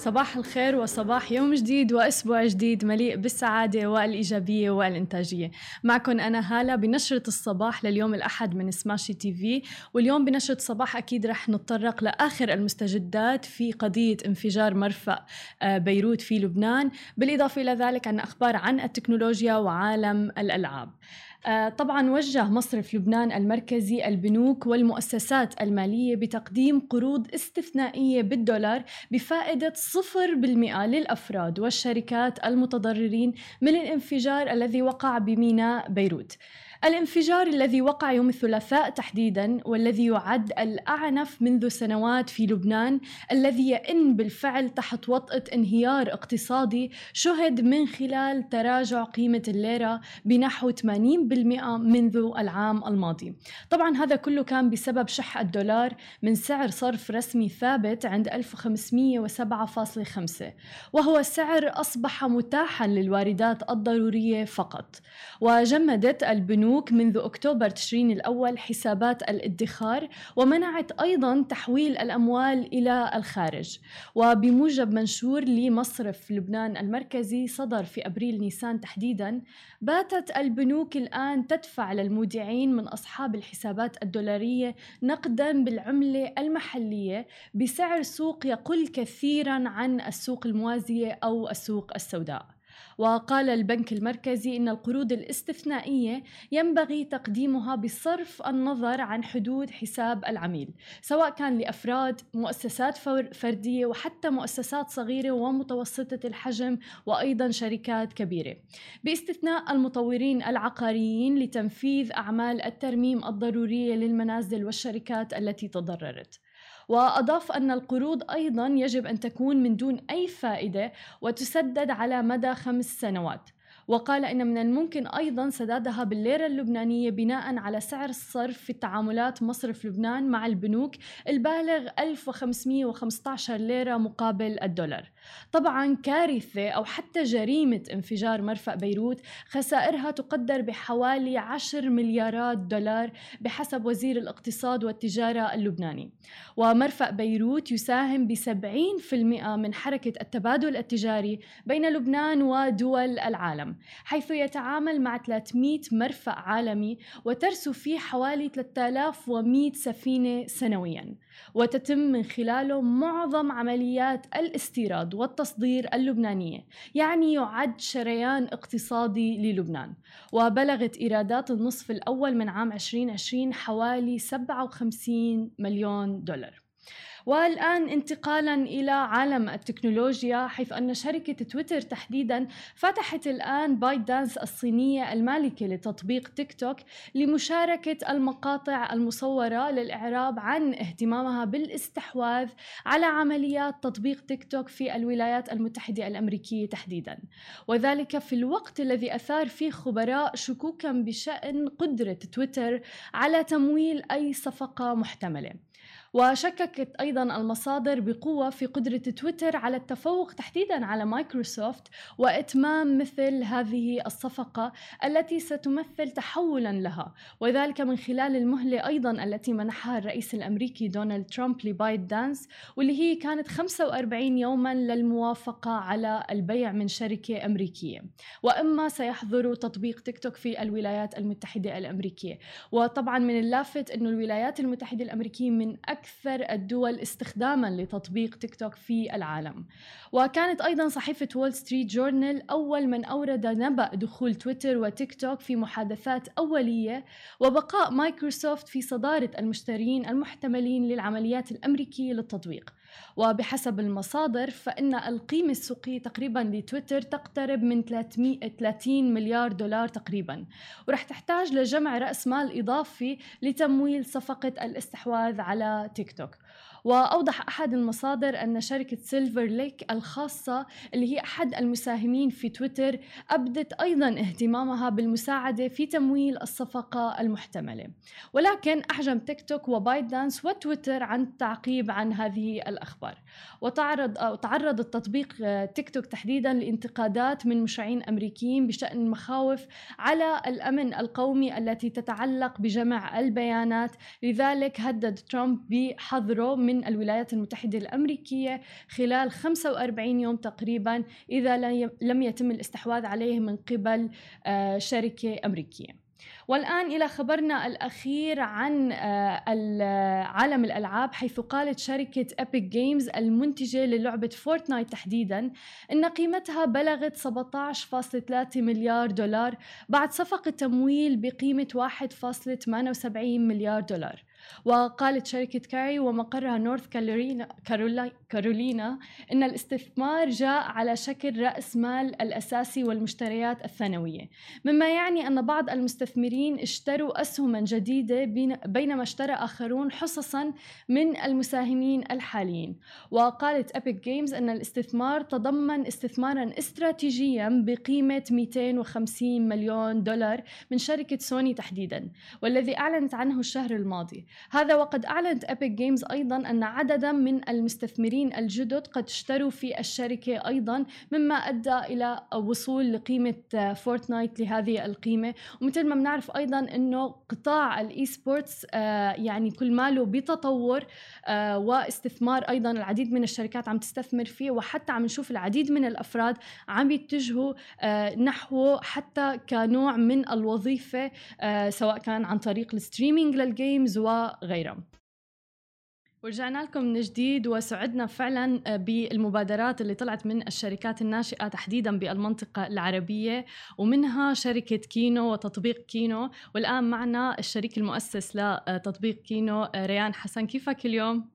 صباح الخير وصباح يوم جديد وأسبوع جديد مليء بالسعادة والإيجابية والإنتاجية. معكم أنا هالة بنشرة الصباح لليوم الأحد من سماشي تي في. واليوم بنشرة الصباح أكيد رح نتطرق لآخر المستجدات في قضية انفجار مرفأ آه، بيروت في لبنان. بالإضافة إلى ذلك عن أخبار عن التكنولوجيا وعالم الألعاب. طبعا وجه مصرف لبنان المركزي البنوك والمؤسسات المالية بتقديم قروض استثنائية بالدولار بفائدة 0% للأفراد والشركات المتضررين من الانفجار الذي وقع بميناء بيروت. الانفجار الذي وقع يوم الثلاثاء تحديدا والذي يعد الأعنف منذ سنوات في لبنان الذي يئن بالفعل تحت وطأة انهيار اقتصادي شهد من خلال تراجع قيمة الليرة بنحو 80% منذ العام الماضي. طبعا هذا كله كان بسبب شح الدولار من سعر صرف رسمي ثابت عند 1507.5 وهو سعر أصبح متاحا للواردات الضرورية فقط. وجمدت البنوك البنوك منذ أكتوبر تشرين الأول حسابات الادخار ومنعت أيضا تحويل الأموال إلى الخارج. وبموجب منشور لمصرف لبنان المركزي صدر في أبريل نيسان تحديدا باتت البنوك الآن تدفع للمودعين من أصحاب الحسابات الدولارية نقدا بالعملة المحلية بسعر سوق يقل كثيرا عن السوق الموازية أو السوق السوداء. وقال البنك المركزي إن القروض الاستثنائية ينبغي تقديمها بصرف النظر عن حدود حساب العميل سواء كان لأفراد مؤسسات فردية وحتى مؤسسات صغيرة ومتوسطة الحجم وأيضا شركات كبيرة. باستثناء المطورين العقاريين لتنفيذ أعمال الترميم الضرورية للمنازل والشركات التي تضررت. وأضاف أن القروض أيضا يجب أن تكون من دون أي فائدة وتسدد على مدى خمس سنوات. وقال إن من الممكن أيضا سدادها بالليرة اللبنانية بناء على سعر الصرف في تعاملات مصرف لبنان مع البنوك البالغ 1515 ليرة مقابل الدولار. طبعا كارثة أو حتى جريمة انفجار مرفأ بيروت خسائرها تقدر بحوالي 10 مليارات دولار بحسب وزير الاقتصاد والتجارة اللبناني. ومرفأ بيروت يساهم ب 70% من حركة التبادل التجاري بين لبنان ودول العالم. حيث يتعامل مع 300 مرفأ عالمي وترسو فيه حوالي 3100 سفينة سنوياً. وتتم من خلاله معظم عمليات الاستيراد والتصدير اللبنانية يعني يعد شريان اقتصادي للبنان. وبلغت إيرادات النصف الأول من عام 2020 حوالي 57 مليون دولار. والآن انتقالا إلى عالم التكنولوجيا حيث أن شركة تويتر تحديدا فتحت الآن بايت دانس الصينية المالكة لتطبيق تيك توك لمشاركة المقاطع المصورة للإعراب عن اهتمامها بالاستحواذ على عمليات تطبيق تيك توك في الولايات المتحدة الأمريكية تحديدا. وذلك في الوقت الذي أثار فيه خبراء شكوكا بشأن قدرة تويتر على تمويل أي صفقة محتملة. وشككت أيضا المصادر بقوة في قدرة تويتر على التفوق تحديدا على مايكروسوفت وإتمام مثل هذه الصفقة التي ستمثل تحولا لها. وذلك من خلال المهلة أيضا التي منحها الرئيس الأمريكي دونالد ترامب لبايت دانس واللي هي كانت 45 يوما للموافقة على البيع من شركة أمريكية. وإما سيحظر تطبيق تيك توك في الولايات المتحدة الأمريكية. وطبعا من اللافت أن الولايات المتحدة الأمريكية من أكثر الدول استخداما لتطبيق تيك توك في العالم. وكانت أيضا صحيفة وول ستريت جورنال أول من أورد نبأ دخول تويتر وتيك توك في محادثات أولية وبقاء مايكروسوفت في صدارة المشترين المحتملين للعمليات الأمريكية للتطبيق. وبحسب المصادر فإن القيمة السوقية تقريبا لتويتر تقترب من 30 مليار دولار تقريبا ورح تحتاج لجمع رأس مال إضافي لتمويل صفقة الاستحواذ على تيك توك. وأوضح أحد المصادر أن شركة سيلفر ليك الخاصة اللي هي أحد المساهمين في تويتر أبدت أيضا اهتمامها بالمساعدة في تمويل الصفقة المحتملة. ولكن أحجم تيك توك وبايت دانس وتويتر عن التعقيب عن هذه الأخبار. وتعرض أو تعرض التطبيق تيك توك تحديدا لانتقادات من مشرعين أمريكيين بشأن المخاوف على الأمن القومي التي تتعلق بجمع البيانات. لذلك هدد ترامب بحظره من الولايات المتحدة الأمريكية خلال 45 يوم تقريبا إذا لم يتم الاستحواذ عليه من قبل آه، شركة أمريكية. والآن إلى خبرنا الأخير عن آه، عالم الألعاب حيث قالت شركة أبيك جيمز المنتجة للعبة فورتنايت تحديدا أن قيمتها بلغت 17.3 مليار دولار بعد صفقة تمويل بقيمة 1.78 مليار دولار. وقالت شركة كاري ومقرها نورث كارولينا, كارولينا إن الاستثمار جاء على شكل رأس مال الأساسي والمشتريات الثانوية. مما يعني أن بعض المستثمرين اشتروا أسهما جديدة بينما اشترى آخرون حصصا من المساهمين الحاليين. وقالت أبيك جيمز أن الاستثمار تضمن استثمارا استراتيجيا بقيمة 250 مليون دولار من شركة سوني تحديدا والذي أعلنت عنه الشهر الماضي. هذا وقد أعلنت أبيك جيمز أيضا أن عددا من المستثمرين الجدد قد اشتروا في الشركة أيضا مما أدى إلى وصول لقيمة فورتنايت لهذه القيمة. ومثل ما بنعرف أيضا أنه قطاع الإي سبورتس آه، يعني كل ماله بتطور آه، واستثمار أيضا العديد من الشركات عم تستثمر فيه وحتى عم نشوف العديد من الأفراد عم يتجهوا آه، نحوه حتى كنوع من الوظيفة سواء كان عن طريق الستريمينج للجيمز و وغيرها ورجعنا لكم من جديد وسعدنا فعلا آه، بالمبادرات اللي طلعت من الشركات الناشئة تحديدا بالمنطقة العربية ومنها شركة كينو وتطبيق كينو. والآن معنا الشريك المؤسس لتطبيق كينو آه، ريان حسن. كيفك اليوم؟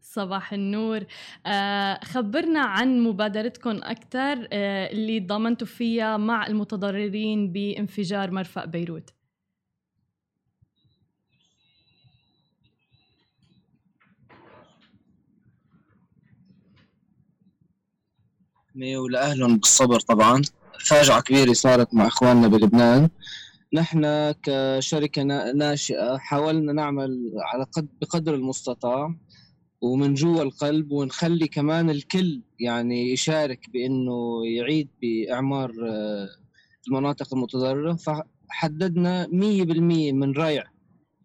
صباح النور. آه خبرنا عن مبادرتكم أكثر اللي ضمنتوا فيها مع المتضررين بانفجار مرفأ بيروت. ولأهلهم بالصبر طبعا. فاجعة كبيرة صارت مع إخواننا بلبنان. نحن كشركة ناشئة حاولنا نعمل على قد بقدر المستطاع ومن جوا القلب ونخلي كمان الكل يعني يشارك بأنه يعيد بإعمار آه، المناطق المتضررة. فحددنا مية بالمية من ريع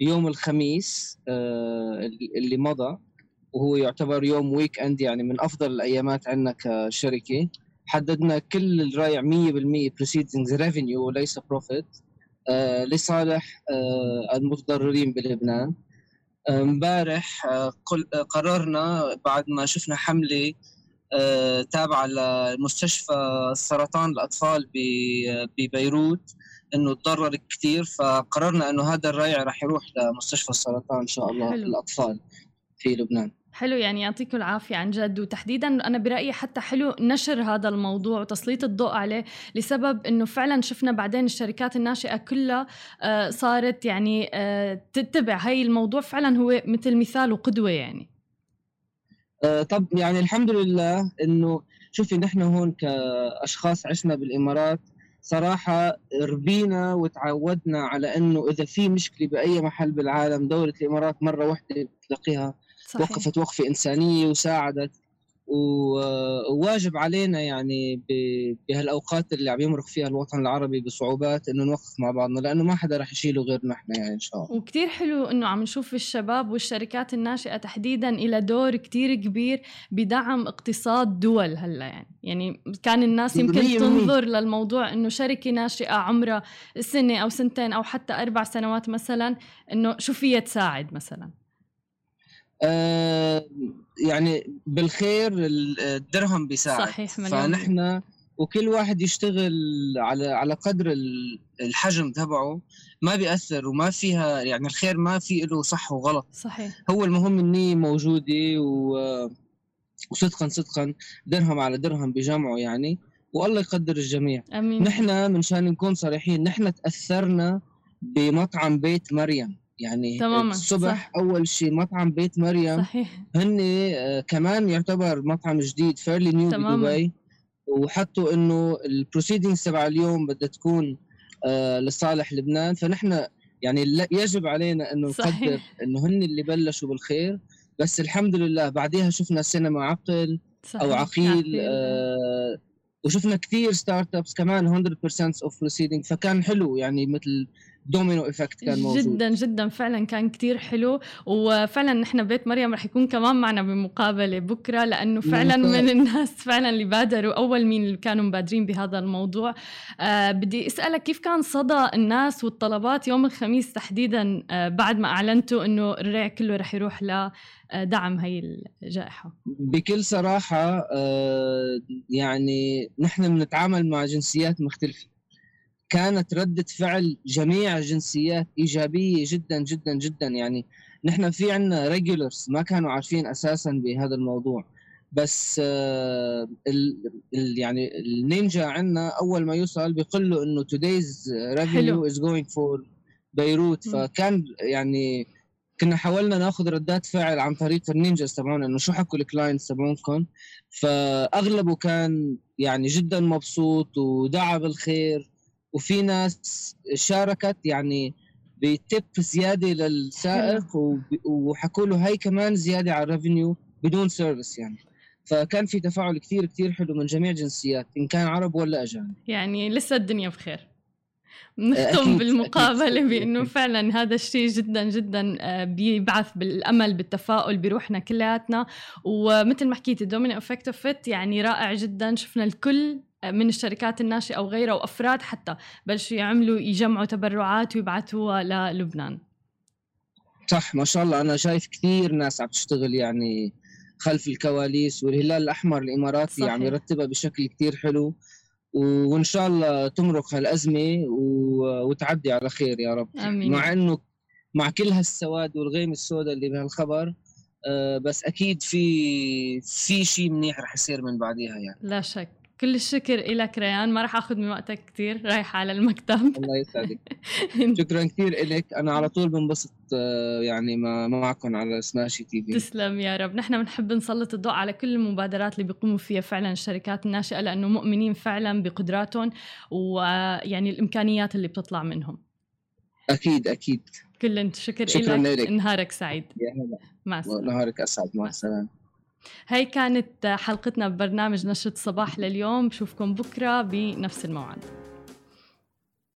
يوم الخميس آه، اللي مضى. وهو يعتبر يوم weekend يعني من أفضل الأيامات عندنا كشركة. حددنا كل الريع 100% proceeds revenue وليس profit آه لصالح آه المتضررين بلبنان. امبارح آه قررنا بعد ما شفنا حملة تابعة لمستشفى سرطان الأطفال ببيروت إنه تضرر كثير فقررنا إنه هذا الريع راح يروح لمستشفى السرطان إن شاء الله حلو. الأطفال في لبنان. حلو يعني يعطيكم العافية عن جد. وتحديدا أنا برأيي حتى حلو نشر هذا الموضوع وتسليط الضوء عليه لسبب أنه فعلا شفنا بعدين الشركات الناشئة كلها آه، صارت يعني آه، تتبع. هاي الموضوع فعلا هو مثل مثال وقدوة يعني. آه، طب يعني الحمد لله أنه شوفي نحن هون كأشخاص عشنا بالإمارات صراحة ربينا وتعودنا على أنه إذا في مشكلة بأي محل بالعالم دولة الإمارات مرة واحدة تلاقيها صحيح. وقفت وقفة إنسانية وساعدت وواجب علينا يعني بهالأوقات اللي عم يمرق فيها الوطن العربي بصعوبات إنه نوقف مع بعضنا لأنه ما حدا رح يشيله غيرنا إحنا يعني إن شاء الله. وكثير حلو إنه عم نشوف الشباب والشركات الناشئة تحديدا إلى دور كثير كبير بدعم اقتصاد دول هلأ يعني. يعني كان الناس يمكن تنظر للموضوع إنه شركة ناشئة عمرها سنة أو سنتين أو حتى أربع سنوات مثلا إنه شو فيها تساعد مثلا؟ يعني بالخير الدرهم بيساعد. صحيح مليون فنحن وكل واحد يشتغل على على قدر الحجم تبعه ما بيأثر وما فيها يعني الخير ما في له صح وغلط. صحيح. هو المهم النية موجودة و وصدقا صدقا درهم على درهم بجمعه يعني والله يقدر الجميع. آمين. نحن منشان نكون صريحين نحن تأثرنا بمطعم بيت مريم. يعني تماما الصبح صح. أول شيء مطعم بيت مريم. صحيح. هن آه، كمان يعتبر مطعم جديد fairly new بدبي وحطوا إنه ال proceedings تبع اليوم بدها تكون آه لصالح لبنان. فنحن يعني يجب علينا إنه نقدر إنه هن اللي بلشوا بالخير. بس الحمد لله بعدها شفنا سينما عقل صحيح. أو عقيل. آه وشفنا كثير startups كمان 100% of proceeding فكان حلو يعني مثل domino effect كان موجود. جدا جدا. فعلا كان كتير حلو. وفعلا نحن بيت مريم رح يكون كمان معنا بمقابلة بكرة لأنه فعلا من الناس فعلا اللي بادروا. أول مين اللي كانوا مبادرين بهذا الموضوع. آه بدي أسألك كيف كان صدى الناس والطلبات يوم الخميس تحديدا آه بعد ما أعلنتوا إنه الريع كله رح يروح لدعم هي الجائحة؟ بكل صراحة آه يعني نحن بنتعامل مع جنسيات مختلفة. كانت ردة فعل جميع الجنسيات إيجابية جدا جدا جدا. يعني نحن في عنا ريجولرز ما كانوا عارفين أساسا بهذا الموضوع. بس آه ال ال يعني النينجا عنا أول ما يوصل بيقول له إنه today's revenue is going for بيروت فكان يعني كنا حاولنا ناخذ ردات فعل عن طريق النينجاز تبعونا إنه شو حكوا ال clients تبعونكم. فأغلبه كان يعني جدا مبسوط ودعا بالخير. وفي ناس شاركت يعني ب tip زيادة للسائق وحكوا له هي كمان زيادة على ال revenue بدون service يعني. فكان في تفاعل كثير كثير حلو من جميع الجنسيات إن كان عرب ولا أجانب. يعني لسه الدنيا بخير. نختم بالمقابلة بأنه فعلا هذا الشيء جدا جدا آه، بيبعث بالأمل بالتفاؤل بروحنا كلياتنا. ومثل ما حكيتي domino effect فيت يعني رائع جدا. شفنا الكل من الشركات الناشئة أو غيرها وأفراد حتى بلشوا يعملوا يجمعوا تبرعات ويبعثوها للبنان. صح ما شاء الله. أنا شايف كثير ناس عم تشتغل يعني خلف الكواليس والهلال الأحمر الإماراتي صحيح. عم يرتبها بشكل كثير حلو. وإن شاء الله تمرق هالأزمة وتعدي على خير يا رب. آمين. مع إنه مع كل هالسواد والغيم السوداء اللي بهالخبر آه، بس أكيد في في شيء منيح رح يصير من بعديها يعني. لا شك. كل الشكر لك ريان. ما راح آخذ من وقتك كثير رايحه على المكتب. الله يسعدك. شكرا كثير لك أنا على طول بنبسط آه، يعني معكم على سماشي تي في تسلم يا رب. نحن بنحب نسلط الضوء على كل المبادرات اللي بيقوموا فيها فعلا الشركات الناشئة لأنه مؤمنين فعلا بقدراتهم ويعني الإمكانيات اللي بتطلع منهم. أكيد أكيد. كل شكر, شكرا لك. نهارك سعيد. يا هلا. مع السلامة. نهارك أسعد. مع السلامة. هي كانت حلقتنا ببرنامج نشرة صباح لليوم. بشوفكم بكرة بنفس الموعد.